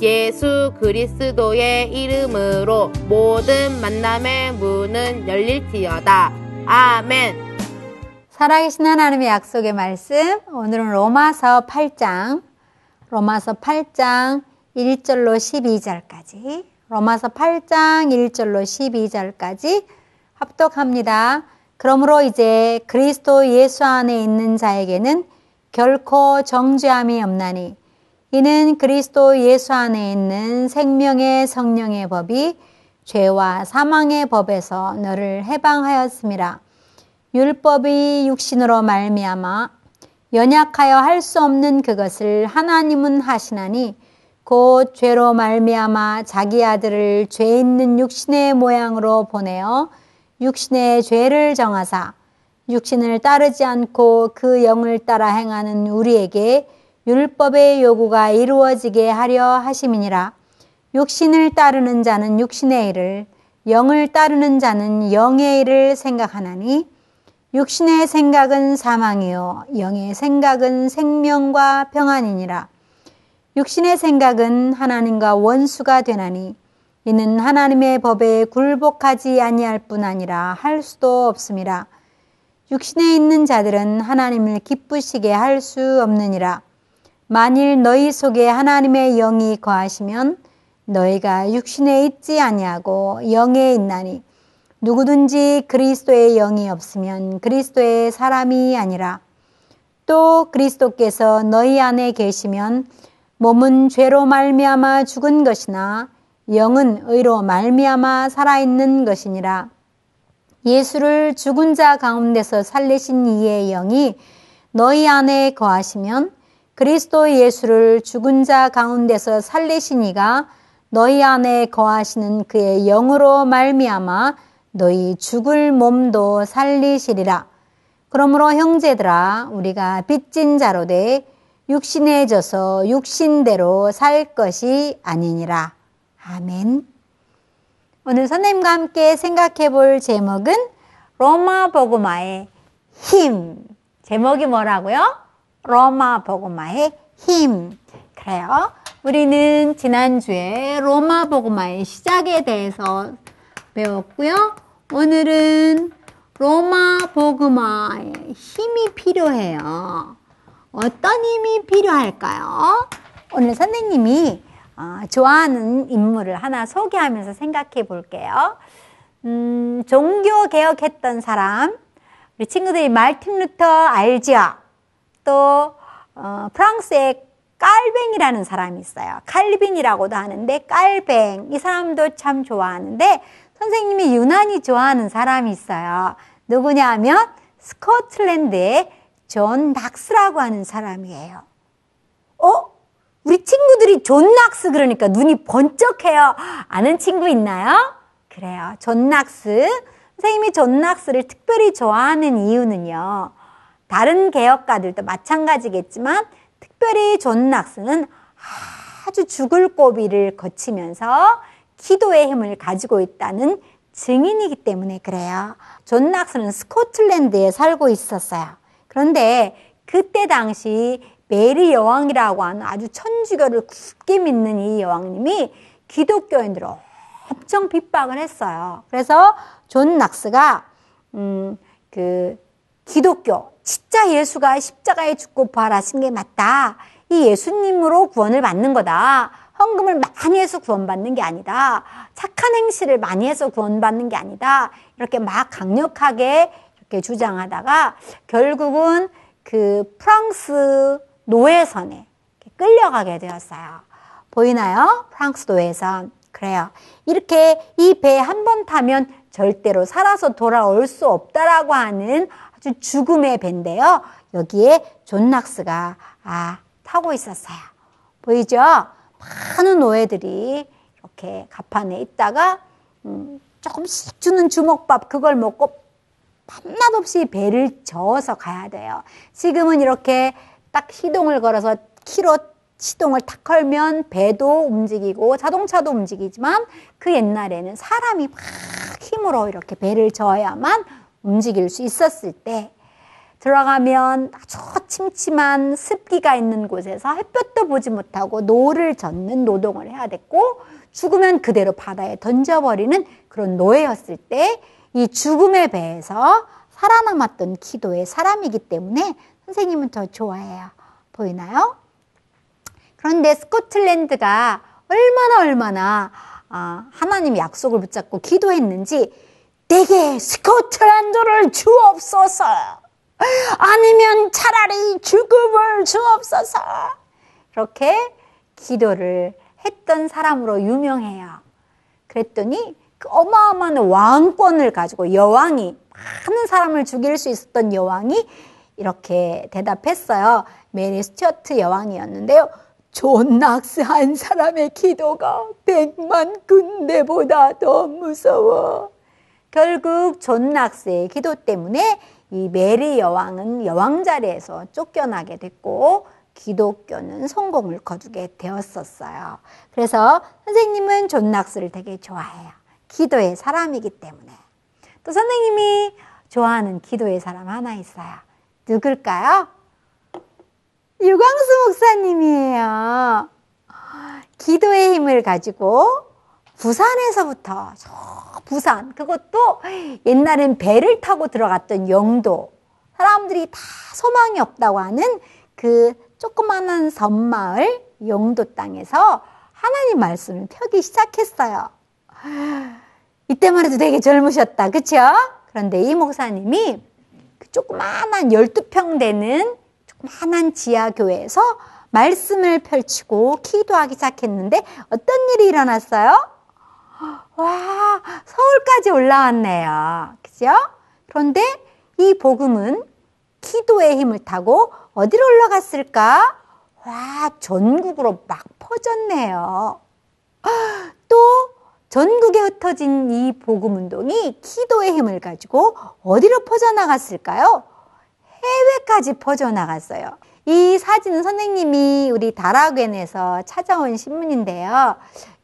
예수 그리스도의 이름으로 모든 만남의 문은 열릴지어다. 아멘. 살아계신 하나님의 약속의 말씀, 오늘은 로마서 8장, 로마서 8장 1절로 12절까지, 로마서 8장 1절로 12절까지 합독합니다. 그러므로 이제 그리스도 예수 안에 있는 자에게는 결코 정죄함이 없나니, 이는 그리스도 예수 안에 있는 생명의 성령의 법이 죄와 사망의 법에서 너를 해방하였습니다. 율법이 육신으로 말미암아 연약하여 할 수 없는 그것을 하나님은 하시나니 곧 죄로 말미암아 자기 아들을 죄 있는 육신의 모양으로 보내어 육신의 죄를 정하사 육신을 따르지 않고 그 영을 따라 행하는 우리에게 율법의 요구가 이루어지게 하려 하심이니라. 육신을 따르는 자는 육신의 일을, 영을 따르는 자는 영의 일을 생각하나니 육신의 생각은 사망이요 영의 생각은 생명과 평안이니라. 육신의 생각은 하나님과 원수가 되나니 이는 하나님의 법에 굴복하지 아니할 뿐 아니라 할 수도 없습니다. 육신에 있는 자들은 하나님을 기쁘시게 할 수 없느니라. 만일 너희 속에 하나님의 영이 거하시면 너희가 육신에 있지 아니하고 영에 있나니 누구든지 그리스도의 영이 없으면 그리스도의 사람이 아니라 또 그리스도께서 너희 안에 계시면 몸은 죄로 말미암아 죽은 것이나 영은 의로 말미암아 살아있는 것이니라. 예수를 죽은 자 가운데서 살리신 이의 영이 너희 안에 거하시면 그리스도 예수를 죽은 자 가운데서 살리신 이가 너희 안에 거하시는 그의 영으로 말미암아 너희 죽을 몸도 살리시리라. 그러므로 형제들아 우리가 빚진 자로 돼 육신에 져서 육신대로 살 것이 아니니라. 아멘. 오늘 선생님과 함께 생각해 볼 제목은 로마 복음화의 힘. 제목이 뭐라고요? 로마 복음화의 힘. 그래요. 우리는 지난주에 로마 복음화의 시작에 대해서 배웠고요. 오늘은 로마 복음화의 힘이 필요해요. 어떤 힘이 필요할까요? 오늘 선생님이 어, 좋아하는 인물을 하나 소개하면서 생각해 볼게요. 음, 종교 개혁했던 사람, 우리 친구들이 말틴 루터 알죠? 또 어, 프랑스의 깔뱅이라는 사람이 있어요. 칼빈이라고도 하는데 깔뱅 이 사람도 참 좋아하는데 선생님이 유난히 좋아하는 사람이 있어요. 누구냐 하면 스코틀랜드의 존 낙스라고 하는 사람이에요. 어? 우리 친구들이 존 낙스 그러니까 눈이 번쩍해요. 아는 친구 있나요? 그래요. 존 낙스. 선생님이 존 낙스를 특별히 좋아하는 이유는요. 다른 개혁가들도 마찬가지겠지만 특별히 존 낙스는 아주 죽을 고비를 거치면서 기도의 힘을 가지고 있다는 증인이기 때문에 그래요. 존 낙스는 스코틀랜드에 살고 있었어요. 그런데 그때 당시 메리 여왕이라고 하는 아주 천주교를 굳게 믿는 이 여왕님이 기독교인들을 엄청 핍박을 했어요. 그래서 존 낙스가 음, 그 기독교 진짜 예수가 십자가에 죽고 부활하신 게 맞다. 이 예수님으로 구원을 받는 거다. 헌금을 많이 해서 구원받는 게 아니다. 착한 행실을 많이 해서 구원받는 게 아니다. 이렇게 막 강력하게 이렇게 주장하다가 결국은 그 프랑스 노예선에 끌려가게 되었어요. 보이나요? 프랑스 노예선. 그래요. 이렇게 이 배 한 번 타면 절대로 살아서 돌아올 수 없다라고 하는 아주 죽음의 배인데요. 여기에 존 낙스가 아, 타고 있었어요. 보이죠? 많은 노예들이 이렇게 가판에 있다가 음, 조금씩 주는 주먹밥 그걸 먹고 밤낮 없이 배를 저어서 가야 돼요. 지금은 이렇게 딱 시동을 걸어서 키로 시동을 탁 걸면 배도 움직이고 자동차도 움직이지만 그 옛날에는 사람이 막 힘으로 이렇게 배를 저어야만 움직일 수 있었을 때 들어가면 아주 침침한 습기가 있는 곳에서 햇볕도 보지 못하고 노를 젓는 노동을 해야 됐고 죽으면 그대로 바다에 던져버리는 그런 노예였을 때 이 죽음의 배에서 살아남았던 기도의 사람이기 때문에 선생님은 더 좋아해요. 보이나요? 그런데 스코틀랜드가 얼마나 얼마나 아, 하나님 약속을 붙잡고 기도했는지 내게 스코틀랜드를 주옵소서 아니면 차라리 죽음을 주옵소서 이렇게 기도를 했던 사람으로 유명해요. 그랬더니 그 어마어마한 왕권을 가지고 여왕이 많은 사람을 죽일 수 있었던 여왕이 이렇게 대답했어요. 메리 스튜어트 여왕이었는데요. 존 낙스 한 사람의 기도가 백만 군대보다 더 무서워. 결국 존 낙스의 기도 때문에 이 메리 여왕은 여왕 자리에서 쫓겨나게 됐고 기독교는 성공을 거두게 되었었어요. 그래서 선생님은 존 낙스를 되게 좋아해요. 기도의 사람이기 때문에. 또 선생님이 좋아하는 기도의 사람 하나 있어요. 누굴까요? 유광수 목사님이에요. 기도의 힘을 가지고 부산에서부터 저 부산 그것도 옛날엔 배를 타고 들어갔던 영도 사람들이 다 소망이 없다고 하는 그 조그마한 섬마을 영도 땅에서 하나님 말씀을 펴기 시작했어요. 이때만 해도 되게 젊으셨다. 그쵸? 그런데 이 목사님이 그 조그마한 12평 되는 조그마한 지하교회에서 말씀을 펼치고 기도하기 시작했는데 어떤 일이 일어났어요? 와, 서울까지 올라왔네요. 그죠? 그런데 이 복음은 기도의 힘을 타고 어디로 올라갔을까? 와, 전국으로 막 퍼졌네요. 또 전국에 흩어진 이 복음 운동이 기도의 힘을 가지고 어디로 퍼져나갔을까요? 해외까지 퍼져나갔어요. 이 사진은 선생님이 우리 다락원에서 찾아온 신문인데요.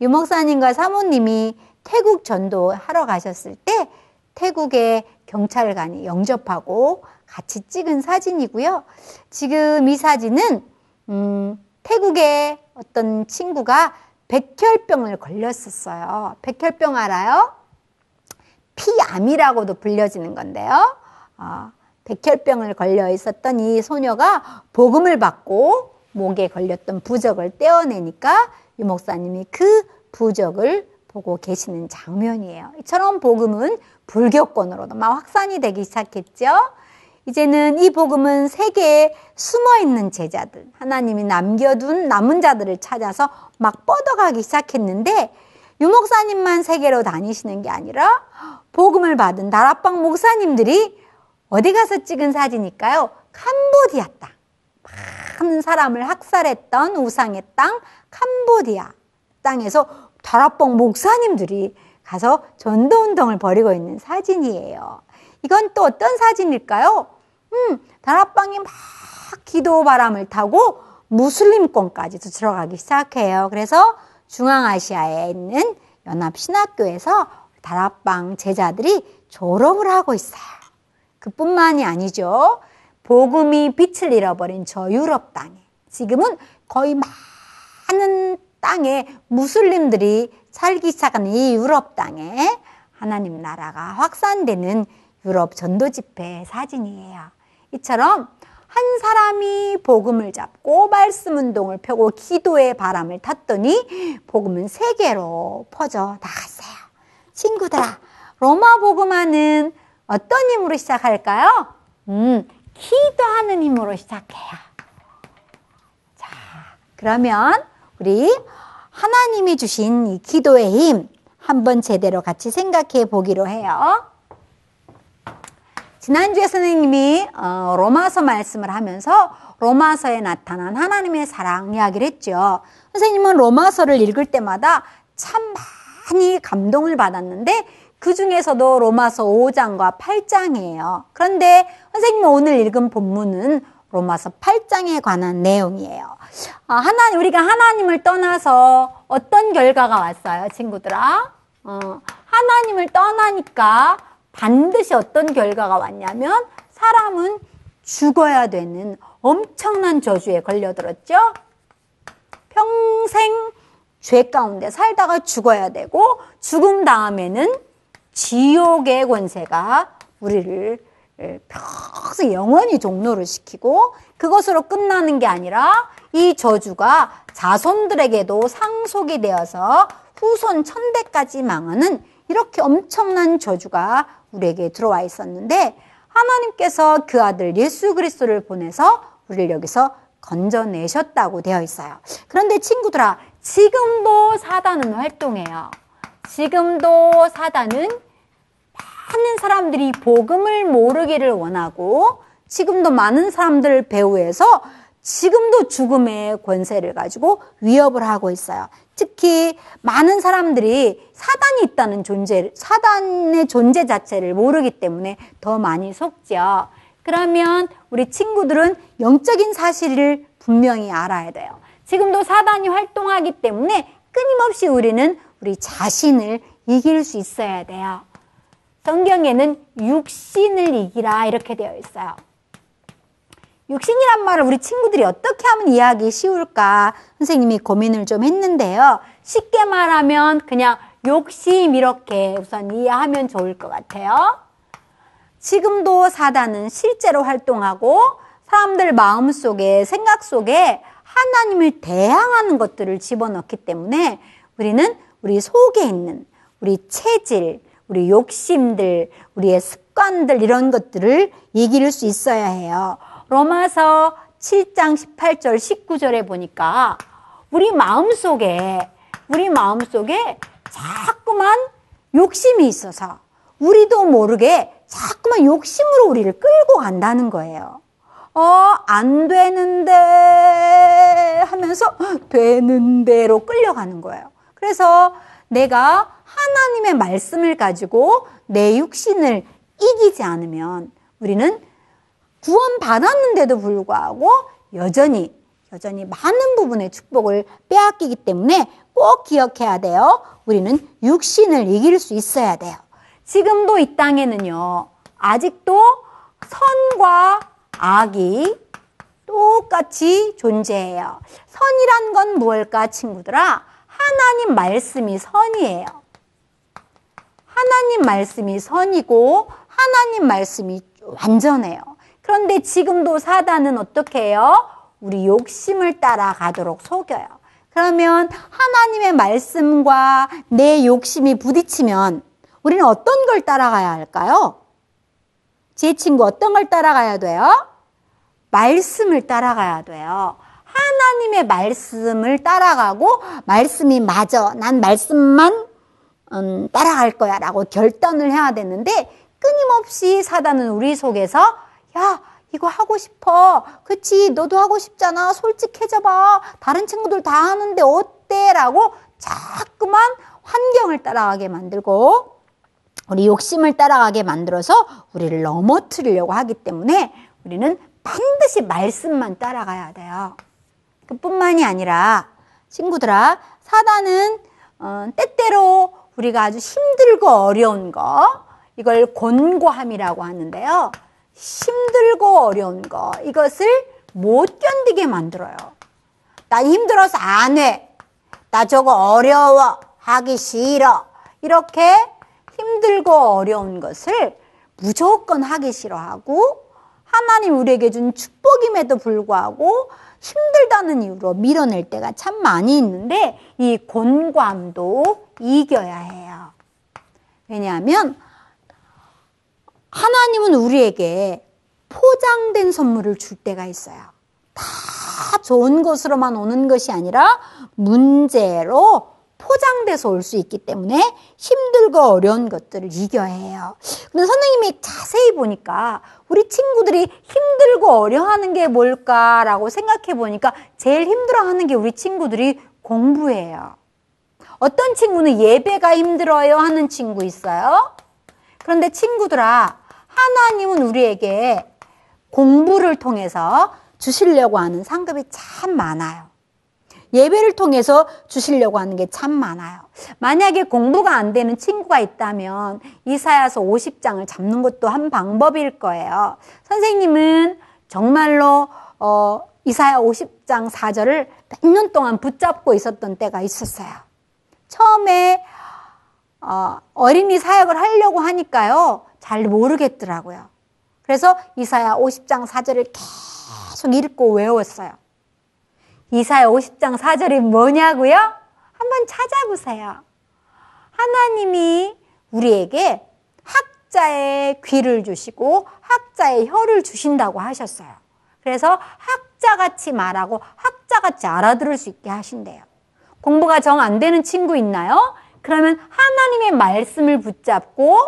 유목사님과 사모님이 태국 전도 하러 가셨을 때 태국의 경찰관이 영접하고 같이 찍은 사진이고요. 지금 이 사진은 음, 태국의 어떤 친구가 백혈병을 걸렸었어요. 백혈병 알아요? 피암이라고도 불려지는 건데요. 어, 백혈병을 걸려 있었던 이 소녀가 복음을 받고 목에 걸렸던 부적을 떼어내니까 유 목사님이 그 부적을 보고 계시는 장면이에요. 이처럼 복음은 불교권으로도 막 확산이 되기 시작했죠. 이제는 이 복음은 세계에 숨어 있는 제자들, 하나님이 남겨둔 남은 자들을 찾아서 막 뻗어가기 시작했는데 유목사님만 세계로 다니시는 게 아니라 복음을 받은 다락방 목사님들이 어디 가서 찍은 사진일까요? 캄보디아 땅. 많은 사람을 학살했던 우상의 땅 캄보디아 땅에서 다락방 목사님들이 가서 전도운동을 벌이고 있는 사진이에요. 이건 또 어떤 사진일까요? 음, 다락방이 막 기도 바람을 타고 무슬림권까지도 들어가기 시작해요. 그래서 중앙아시아에 있는 연합신학교에서 다락방 제자들이 졸업을 하고 있어요. 그뿐만이 아니죠. 복음이 빛을 잃어버린 저 유럽 땅에 지금은 거의 많은 땅에 무슬림들이 살기 시작한 이 유럽 땅에 하나님 나라가 확산되는 유럽 전도 집회 사진이에요. 이처럼 한 사람이 복음을 잡고 말씀 운동을 펴고 기도의 바람을 탔더니 복음은 세계로 퍼져 나갔어요. 친구들아, 로마 복음화는 어떤 힘으로 시작할까요? 음, 기도하는 힘으로 시작해요. 자, 그러면 우리 하나님이 주신 이 기도의 힘 한번 제대로 같이 생각해 보기로 해요. 지난주에 선생님이 어, 로마서 말씀을 하면서 로마서에 나타난 하나님의 사랑 이야기를 했죠. 선생님은 로마서를 읽을 때마다 참 많이 감동을 받았는데 그 중에서도 로마서 5장과 8장이에요. 그런데 선생님이 오늘 읽은 본문은 로마서 8장에 관한 내용이에요. 아, 하나님, 우리가 하나님을 떠나서 어떤 결과가 왔어요, 친구들아? 어, 하나님을 떠나니까 반드시 어떤 결과가 왔냐면 사람은 죽어야 되는 엄청난 저주에 걸려들었죠. 평생 죄 가운데 살다가 죽어야 되고 죽음 다음에는 지옥의 권세가 우리를 평생 영원히 종로를 시키고 그것으로 끝나는 게 아니라 이 저주가 자손들에게도 상속이 되어서 후손 천대까지 망하는 이렇게 엄청난 저주가 우리에게 들어와 있었는데 하나님께서 그 아들 예수 그리스도를 보내서 우리를 여기서 건져내셨다고 되어 있어요. 그런데 친구들아, 지금도 사단은 활동해요. 지금도 사단은 많은 사람들이 복음을 모르기를 원하고 지금도 많은 사람들 배후에서 지금도 죽음의 권세를 가지고 위협을 하고 있어요. 특히 많은 사람들이 사단이 있다는 존재, 사단의 존재 자체를 모르기 때문에 더 많이 속죠. 그러면 우리 친구들은 영적인 사실을 분명히 알아야 돼요. 지금도 사단이 활동하기 때문에 끊임없이 우리는 우리 자신을 이길 수 있어야 돼요. 성경에는 육신을 이기라 이렇게 되어 있어요. 육신이란 말을 우리 친구들이 어떻게 하면 이해하기 쉬울까 선생님이 고민을 좀 했는데요. 쉽게 말하면 그냥 욕심 이렇게 우선 이해하면 좋을 것 같아요. 지금도 사단은 실제로 활동하고 사람들 마음 속에 생각 속에 하나님을 대항하는 것들을 집어넣기 때문에 우리는 우리 속에 있는 우리 체질, 우리 욕심들, 우리의 습관들 이런 것들을 이길 수 있어야 해요. 로마서 7장 18절 19절에 보니까 우리 마음속에 우리 마음속에 자꾸만 욕심이 있어서 우리도 모르게 자꾸만 욕심으로 우리를 끌고 간다는 거예요. 어, 안 되는데 하면서 되는 대로 끌려가는 거예요. 그래서 내가 하나님의 말씀을 가지고 내 육신을 이기지 않으면 우리는 구원 받았는데도 불구하고 여전히 여전히 많은 부분의 축복을 빼앗기기 때문에 꼭 기억해야 돼요. 우리는 육신을 이길 수 있어야 돼요. 지금도 이 땅에는요. 아직도 선과 악이 똑같이 존재해요. 선이란 건 무엇일까, 친구들아? 하나님 말씀이 선이에요. 하나님 말씀이 선이고 하나님 말씀이 완전해요. 그런데 지금도 사단은 어떻게 해요? 우리 욕심을 따라가도록 속여요. 그러면 하나님의 말씀과 내 욕심이 부딪히면 우리는 어떤 걸 따라가야 할까요? 제 친구 어떤 걸 따라가야 돼요? 말씀을 따라가야 돼요. 하나님의 말씀을 따라가고 말씀이 맞아. 난 말씀만 음, 따라갈 거야 라고 결단을 해야 되는데 끊임없이 사단은 우리 속에서 야 이거 하고 싶어. 그치 너도 하고 싶잖아. 솔직해져 봐. 다른 친구들 다 하는데 어때? 라고 자꾸만 환경을 따라가게 만들고 우리 욕심을 따라가게 만들어서 우리를 넘어뜨리려고 하기 때문에 우리는 반드시 말씀만 따라가야 돼요. 그뿐만이 아니라 친구들아 사단은 어, 때때로 우리가 아주 힘들고 어려운 거 이걸 곤고함이라고 하는데요. 힘들고 어려운 거 이것을 못 견디게 만들어요. 나 힘들어서 안 해. 나 저거 어려워. 하기 싫어. 이렇게 힘들고 어려운 것을 무조건 하기 싫어하고 하나님 우리에게 준 축복임에도 불구하고 힘들다는 이유로 밀어낼 때가 참 많이 있는데 이 곤감도 이겨야 해요. 왜냐하면 하나님은 우리에게 포장된 선물을 줄 때가 있어요. 다 좋은 것으로만 오는 것이 아니라 문제로 포장돼서 올 수 있기 때문에 힘들고 어려운 것들을 이겨야 해요. 근데 선생님이 자세히 보니까 우리 친구들이 힘들고 어려워하는 게 뭘까라고 생각해 보니까 제일 힘들어하는 게 우리 친구들이 공부예요. 어떤 친구는 예배가 힘들어요 하는 친구 있어요. 그런데 친구들아, 하나님은 우리에게 공부를 통해서 주시려고 하는 상급이 참 많아요. 예배를 통해서 주시려고 하는 게 참 많아요. 만약에 공부가 안 되는 친구가 있다면 이사야서 50장을 잡는 것도 한 방법일 거예요. 선생님은 정말로 어, 이사야 50장 4절을 몇 년 동안 붙잡고 있었던 때가 있었어요. 처음에 어, 어린이 사역을 하려고 하니까요. 잘 모르겠더라고요. 그래서 이사야 50장 4절을 계속 읽고 외웠어요. 이사야 50장 4절이 뭐냐고요? 한번 찾아보세요. 하나님이 우리에게 학자의 귀를 주시고 학자의 혀를 주신다고 하셨어요. 그래서 학자같이 말하고 학자같이 알아들을 수 있게 하신대요. 공부가 정 안 되는 친구 있나요? 그러면 하나님의 말씀을 붙잡고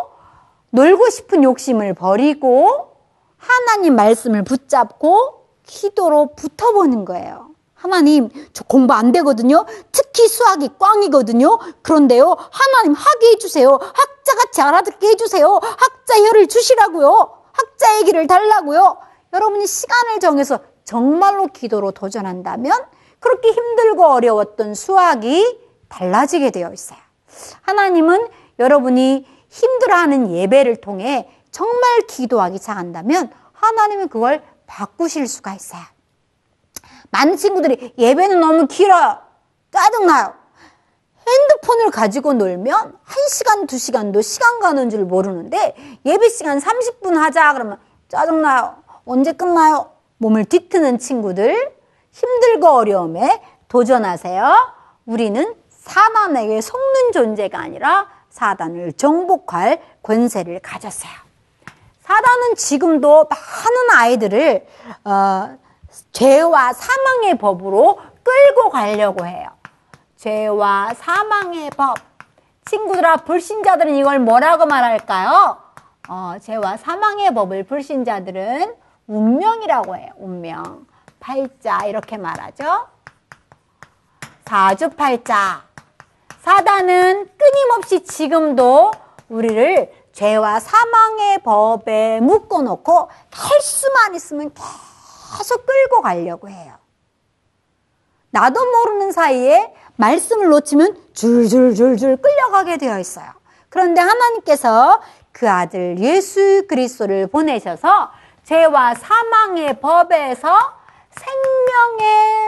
놀고 싶은 욕심을 버리고 하나님 말씀을 붙잡고 기도로 붙어보는 거예요. 하나님, 저 공부 안 되거든요. 특히 수학이 꽝이거든요. 그런데요, 하나님 하게 해주세요. 학자같이 알아듣게 해주세요. 학자 혀를 주시라고요. 학자 얘기를 달라고요. 여러분이 시간을 정해서 정말로 기도로 도전한다면 그렇게 힘들고 어려웠던 수학이 달라지게 되어 있어요. 하나님은 여러분이 힘들어하는 예배를 통해 정말 기도하기 잘한다면 하나님은 그걸 바꾸실 수가 있어요. 많은 친구들이 예배는 너무 길어요. 짜증나요. 핸드폰을 가지고 놀면 1시간, 2시간도 시간 가는 줄 모르는데 예배 시간 30분 하자 그러면 짜증나요. 언제 끝나요? 몸을 뒤트는 친구들 힘들고 어려움에 도전하세요. 우리는 사단에게 속는 존재가 아니라 사단을 정복할 권세를 가졌어요. 사단은 지금도 많은 아이들을 어, 죄와 사망의 법으로 끌고 가려고 해요. 죄와 사망의 법. 친구들아, 불신자들은 이걸 뭐라고 말할까요? 어, 죄와 사망의 법을 불신자들은 운명이라고 해요. 운명. 팔자 이렇게 말하죠. 사주팔자. 사단은 끊임없이 지금도 우리를 죄와 사망의 법에 묶어놓고 할 수만 있으면 계속 끌고 가려고 해요. 나도 모르는 사이에 말씀을 놓치면 줄줄줄줄 끌려가게 되어 있어요. 그런데 하나님께서 그 아들 예수 그리스도를 보내셔서 죄와 사망의 법에서 생명의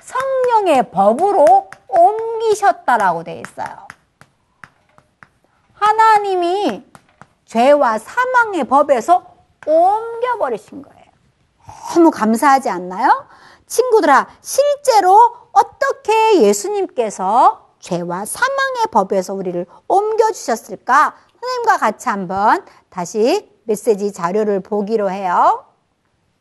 성령의 법으로 옮기셨다라고 되어 있어요. 하나님이 죄와 사망의 법에서 옮겨버리신 거예요. 너무 감사하지 않나요? 친구들아, 실제로 어떻게 예수님께서 죄와 사망의 법에서 우리를 옮겨주셨을까? 선생님과 같이 한번 다시 메시지 자료를 보기로 해요.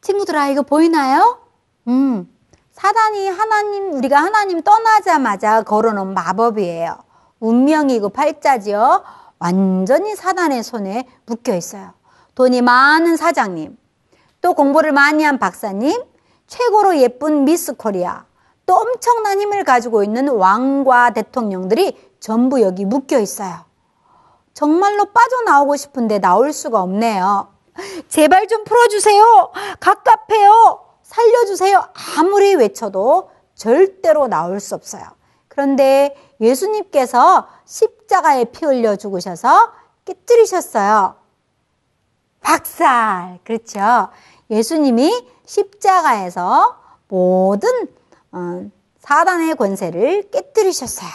친구들아, 이거 보이나요? 음, 사단이 하나님, 우리가 하나님 떠나자마자 걸어놓은 마법이에요. 운명이고 팔자지요. 완전히 사단의 손에 묶여 있어요. 돈이 많은 사장님, 또 공부를 많이 한 박사님, 최고로 예쁜 미스 코리아, 또 엄청난 힘을 가지고 있는 왕과 대통령들이 전부 여기 묶여 있어요. 정말로 빠져나오고 싶은데 나올 수가 없네요. 제발 좀 풀어주세요. 갑갑해요. 살려주세요. 아무리 외쳐도 절대로 나올 수 없어요. 그런데 예수님께서 십자가에 피 흘려 죽으셔서 깨뜨리셨어요. 박살. 그렇죠. 예수님이 십자가에서 모든 어, 사단의 권세를 깨뜨리셨어요.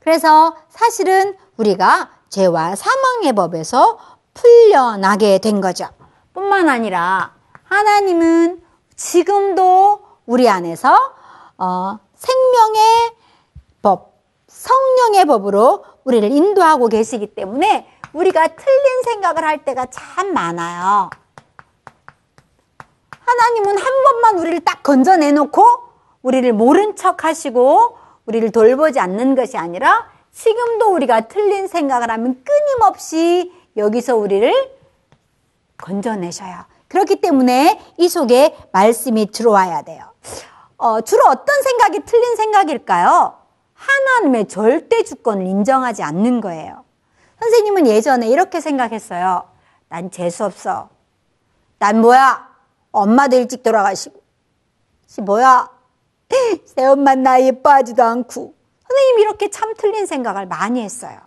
그래서 사실은 우리가 죄와 사망의 법에서 풀려나게 된 거죠. 뿐만 아니라 하나님은 지금도 우리 안에서 어, 생명의 법, 성령의 법으로 우리를 인도하고 계시기 때문에 우리가 틀린 생각을 할 때가 참 많아요. 하나님은 한 번만 우리를 딱 건져내놓고 우리를 모른 척 하시고 우리를 돌보지 않는 것이 아니라 지금도 우리가 틀린 생각을 하면 끊임없이 여기서 우리를 건져내셔요. 그렇기 때문에 이 속에 말씀이 들어와야 돼요. 어, 주로 어떤 생각이 틀린 생각일까요? 하나님의 절대 주권을 인정하지 않는 거예요. 선생님은 예전에 이렇게 생각했어요. 난 재수없어. 난 뭐야? 엄마도 일찍 돌아가시고. 씨 뭐야? 새엄마 나 예뻐하지도 않고. 선생님이 이렇게 참 틀린 생각을 많이 했어요.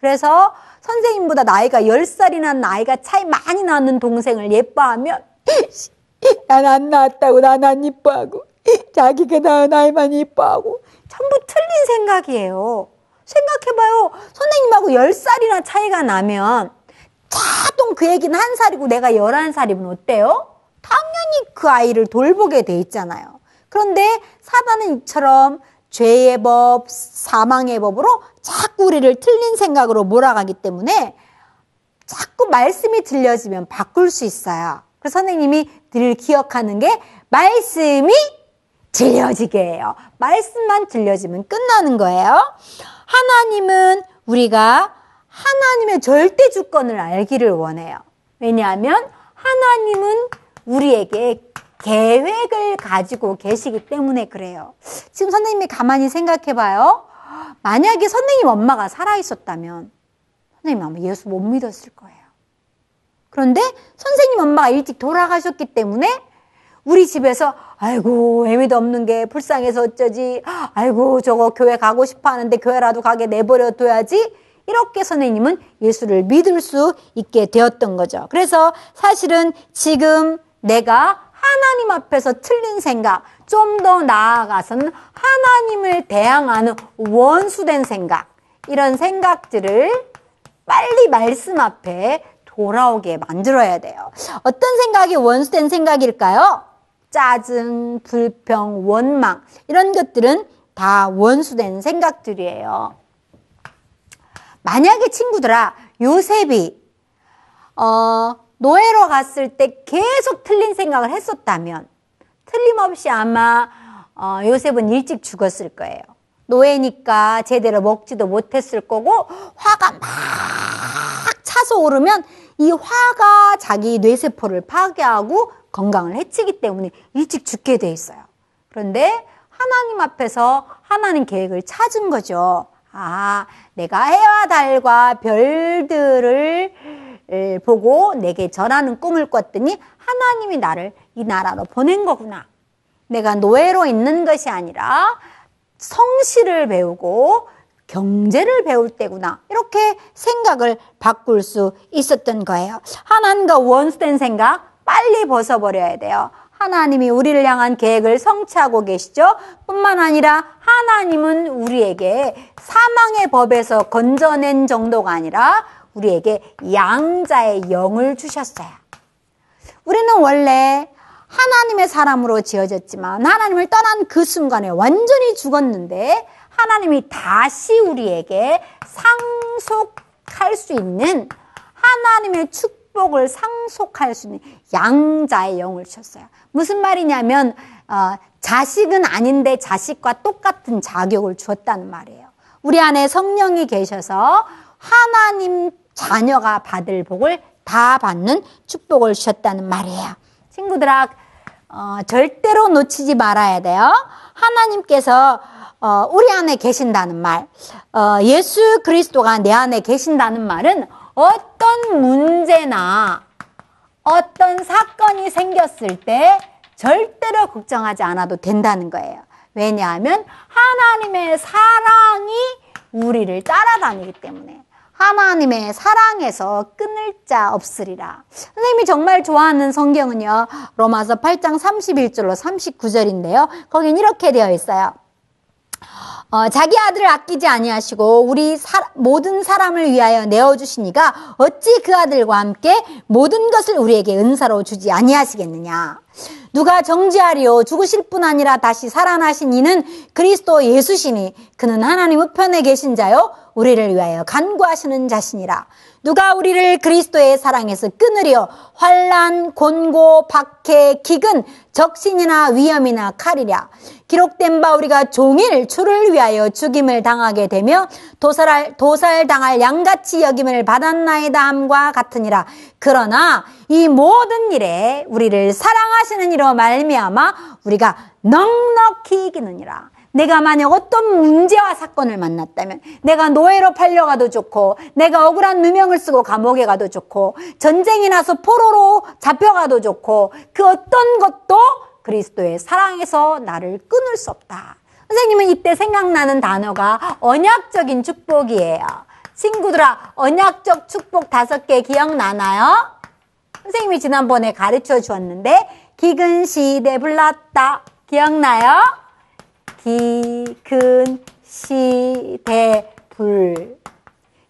그래서 선생님보다 나이가 10살이나 나이가 차이 많이 나는 동생을 예뻐하면 난 안 낳았다고 난안 이뻐하고 자기가 낳은 아이만 이뻐하고 전부 틀린 생각이에요. 생각해봐요. 선생님하고 10살이나 차이가 나면 자동 그 얘기는 한 살이고 내가 11살이면 어때요? 당연히 그 아이를 돌보게 돼 있잖아요. 그런데 사단은 이처럼 죄의 법, 사망의 법으로 자꾸 우리를 틀린 생각으로 몰아가기 때문에 자꾸 말씀이 들려지면 바꿀 수 있어요. 그래서 선생님이 늘 기억하는 게 말씀이 들려지게 해요. 말씀만 들려지면 끝나는 거예요. 하나님은 우리가 하나님의 절대 주권을 알기를 원해요. 왜냐하면 하나님은 우리에게 계획을 가지고 계시기 때문에 그래요. 지금 선생님이 가만히 생각해 봐요. 만약에 선생님 엄마가 살아있었다면 선생님 아마 예수 못 믿었을 거예요. 그런데 선생님 엄마가 일찍 돌아가셨기 때문에 우리 집에서 아이고 애미도 없는 게 불쌍해서 어쩌지 아이고 저거 교회 가고 싶어 하는데 교회라도 가게 내버려 둬야지 이렇게 선생님은 예수를 믿을 수 있게 되었던 거죠. 그래서 사실은 지금 내가 하나님 앞에서 틀린 생각, 좀 더 나아가서는 하나님을 대항하는 원수된 생각, 이런 생각들을 빨리 말씀 앞에 돌아오게 만들어야 돼요. 어떤 생각이 원수된 생각일까요? 짜증, 불평, 원망, 이런 것들은 다 원수된 생각들이에요. 만약에 친구들아, 요셉이, 어, 노예로 갔을 때 계속 틀린 생각을 했었다면 틀림없이 아마 어, 요셉은 일찍 죽었을 거예요. 노예니까 제대로 먹지도 못했을 거고 화가 막 차서 오르면 이 화가 자기 뇌세포를 파괴하고 건강을 해치기 때문에 일찍 죽게 돼 있어요. 그런데 하나님 앞에서 하나님 계획을 찾은 거죠. 아, 내가 해와 달과 별들을 보고 내게 전하는 꿈을 꿨더니 하나님이 나를 이 나라로 보낸 거구나. 내가 노예로 있는 것이 아니라 성실을 배우고 경제를 배울 때구나. 이렇게 생각을 바꿀 수 있었던 거예요. 하나님과 원수된 생각 빨리 벗어버려야 돼요. 하나님이 우리를 향한 계획을 성취하고 계시죠. 뿐만 아니라 하나님은 우리에게 사망의 법에서 건져낸 정도가 아니라 우리에게 양자의 영을 주셨어요. 우리는 원래 하나님의 사람으로 지어졌지만 하나님을 떠난 그 순간에 완전히 죽었는데 하나님이 다시 우리에게 상속할 수 있는 하나님의 축복을 상속할 수 있는 양자의 영을 주셨어요. 무슨 말이냐면 어, 자식은 아닌데 자식과 똑같은 자격을 주었다는 말이에요. 우리 안에 성령이 계셔서 하나님 자녀가 받을 복을 다 받는 축복을 주셨다는 말이에요. 친구들아, 어, 절대로 놓치지 말아야 돼요. 하나님께서 어, 우리 안에 계신다는 말, 어, 예수 그리스도가 내 안에 계신다는 말은 어떤 문제나 어떤 사건이 생겼을 때 절대로 걱정하지 않아도 된다는 거예요. 왜냐하면 하나님의 사랑이 우리를 따라다니기 때문에 하나님의 사랑에서 끊을 자 없으리라. 선생님이 정말 좋아하는 성경은요. 로마서 8장 31절로 39절인데요. 거긴 이렇게 되어 있어요. 어, 자기 아들을 아끼지 아니하시고 우리 사, 모든 사람을 위하여 내어 주시니가 어찌 그 아들과 함께 모든 것을 우리에게 은사로 주지 아니하시겠느냐. 누가 정지하리요 죽으실 뿐 아니라 다시 살아나신 이는 그리스도 예수시니 그는 하나님 우편에 계신 자요 우리를 위하여 간구하시는 자신이라. 누가 우리를 그리스도의 사랑에서 끊으려 환란 곤고 박해 기근 적신이나 위험이나 칼이랴. 기록된 바 우리가 종일 주를 위하여 죽임을 당하게 되며 도살 도살당할 양같이 여김을 받았나이다 함과 같으니라. 그러나 이 모든 일에 우리를 사랑하시는 이로 말미암아 우리가 넉넉히 이기느니라 내가 만약 어떤 문제와 사건을 만났다면 내가 노예로 팔려가도 좋고 내가 억울한 누명을 쓰고 감옥에 가도 좋고 전쟁이 나서 포로로 잡혀가도 좋고 그 어떤 것도 그리스도의 사랑에서 나를 끊을 수 없다. 선생님은 이때 생각나는 단어가 언약적인 축복이에요. 친구들아, 언약적 축복 다섯 개 기억나나요? 선생님이 지난번에 가르쳐 주었는데, 기근 시대 불났다. 기억나요? 기근 시대 불.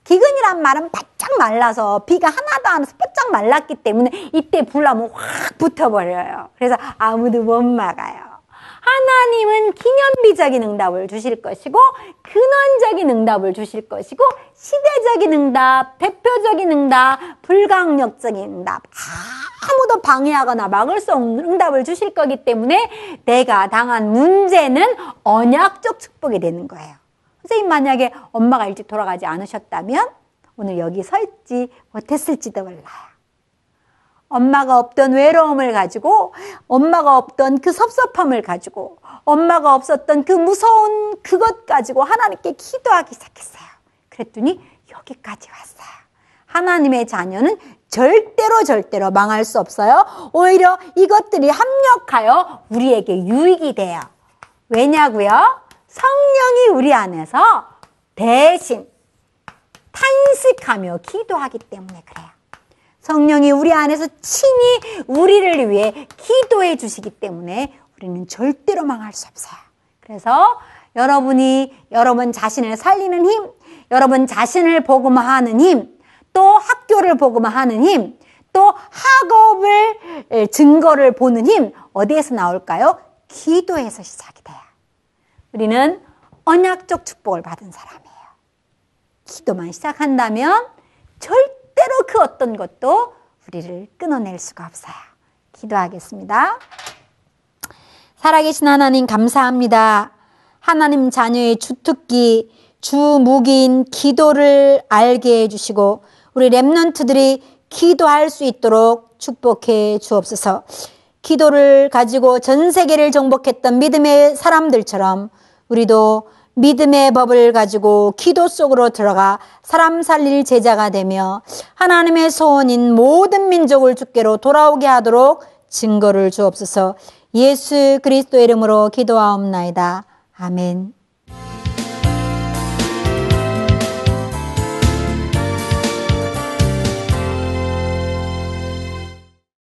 기근이란 말은 바짝 말라서 비가 하나도 안 와서 바짝 말랐기 때문에 이때 불나면 확 붙어버려요. 그래서 아무도 못 막아요. 하나님은 기념비적인 응답을 주실 것이고 근원적인 응답을 주실 것이고 시대적인 응답, 대표적인 응답, 불강력적인 응답 아무도 방해하거나 막을 수 없는 응답을 주실 거기 때문에 내가 당한 문제는 언약적 축복이 되는 거예요. 선생님 만약에 엄마가 일찍 돌아가지 않으셨다면 오늘 여기 설지 못했을지도 몰라요. 엄마가 없던 외로움을 가지고 엄마가 없던 그 섭섭함을 가지고 엄마가 없었던 그 무서운 그것 가지고 하나님께 기도하기 시작했어요. 그랬더니 여기까지 왔어요. 하나님의 자녀는 절대로 절대로 망할 수 없어요. 오히려 이것들이 합력하여 우리에게 유익이 돼요. 왜냐고요? 성령이 우리 안에서 대신 탄식하며 기도하기 때문에 그래요. 성령이 우리 안에서 친히 우리를 위해 기도해 주시기 때문에 우리는 절대로 망할 수 없어요. 그래서 여러분이 여러분 자신을 살리는 힘, 여러분 자신을 복음화하는 힘, 또 학교를 복음화하는 힘, 또 학업을 증거를 보는 힘 어디에서 나올까요? 기도에서 시작이 돼요. 우리는 언약적 축복을 받은 사람이에요. 기도만 시작한다면 절대로 그 어떤 것도 우리를 끊어낼 수가 없어요. 기도하겠습니다. 살아계신 하나님 감사합니다. 하나님 자녀의 주특기, 주무기인 기도를 알게 해주시고 우리 랩런트들이 기도할 수 있도록 축복해 주옵소서. 기도를 가지고 전 세계를 정복했던 믿음의 사람들처럼 우리도 믿음의 법을 가지고 기도 속으로 들어가 사람 살릴 제자가 되며 하나님의 소원인 모든 민족을 주께로 돌아오게 하도록 증거를 주옵소서 예수 그리스도 이름으로 기도하옵나이다. 아멘.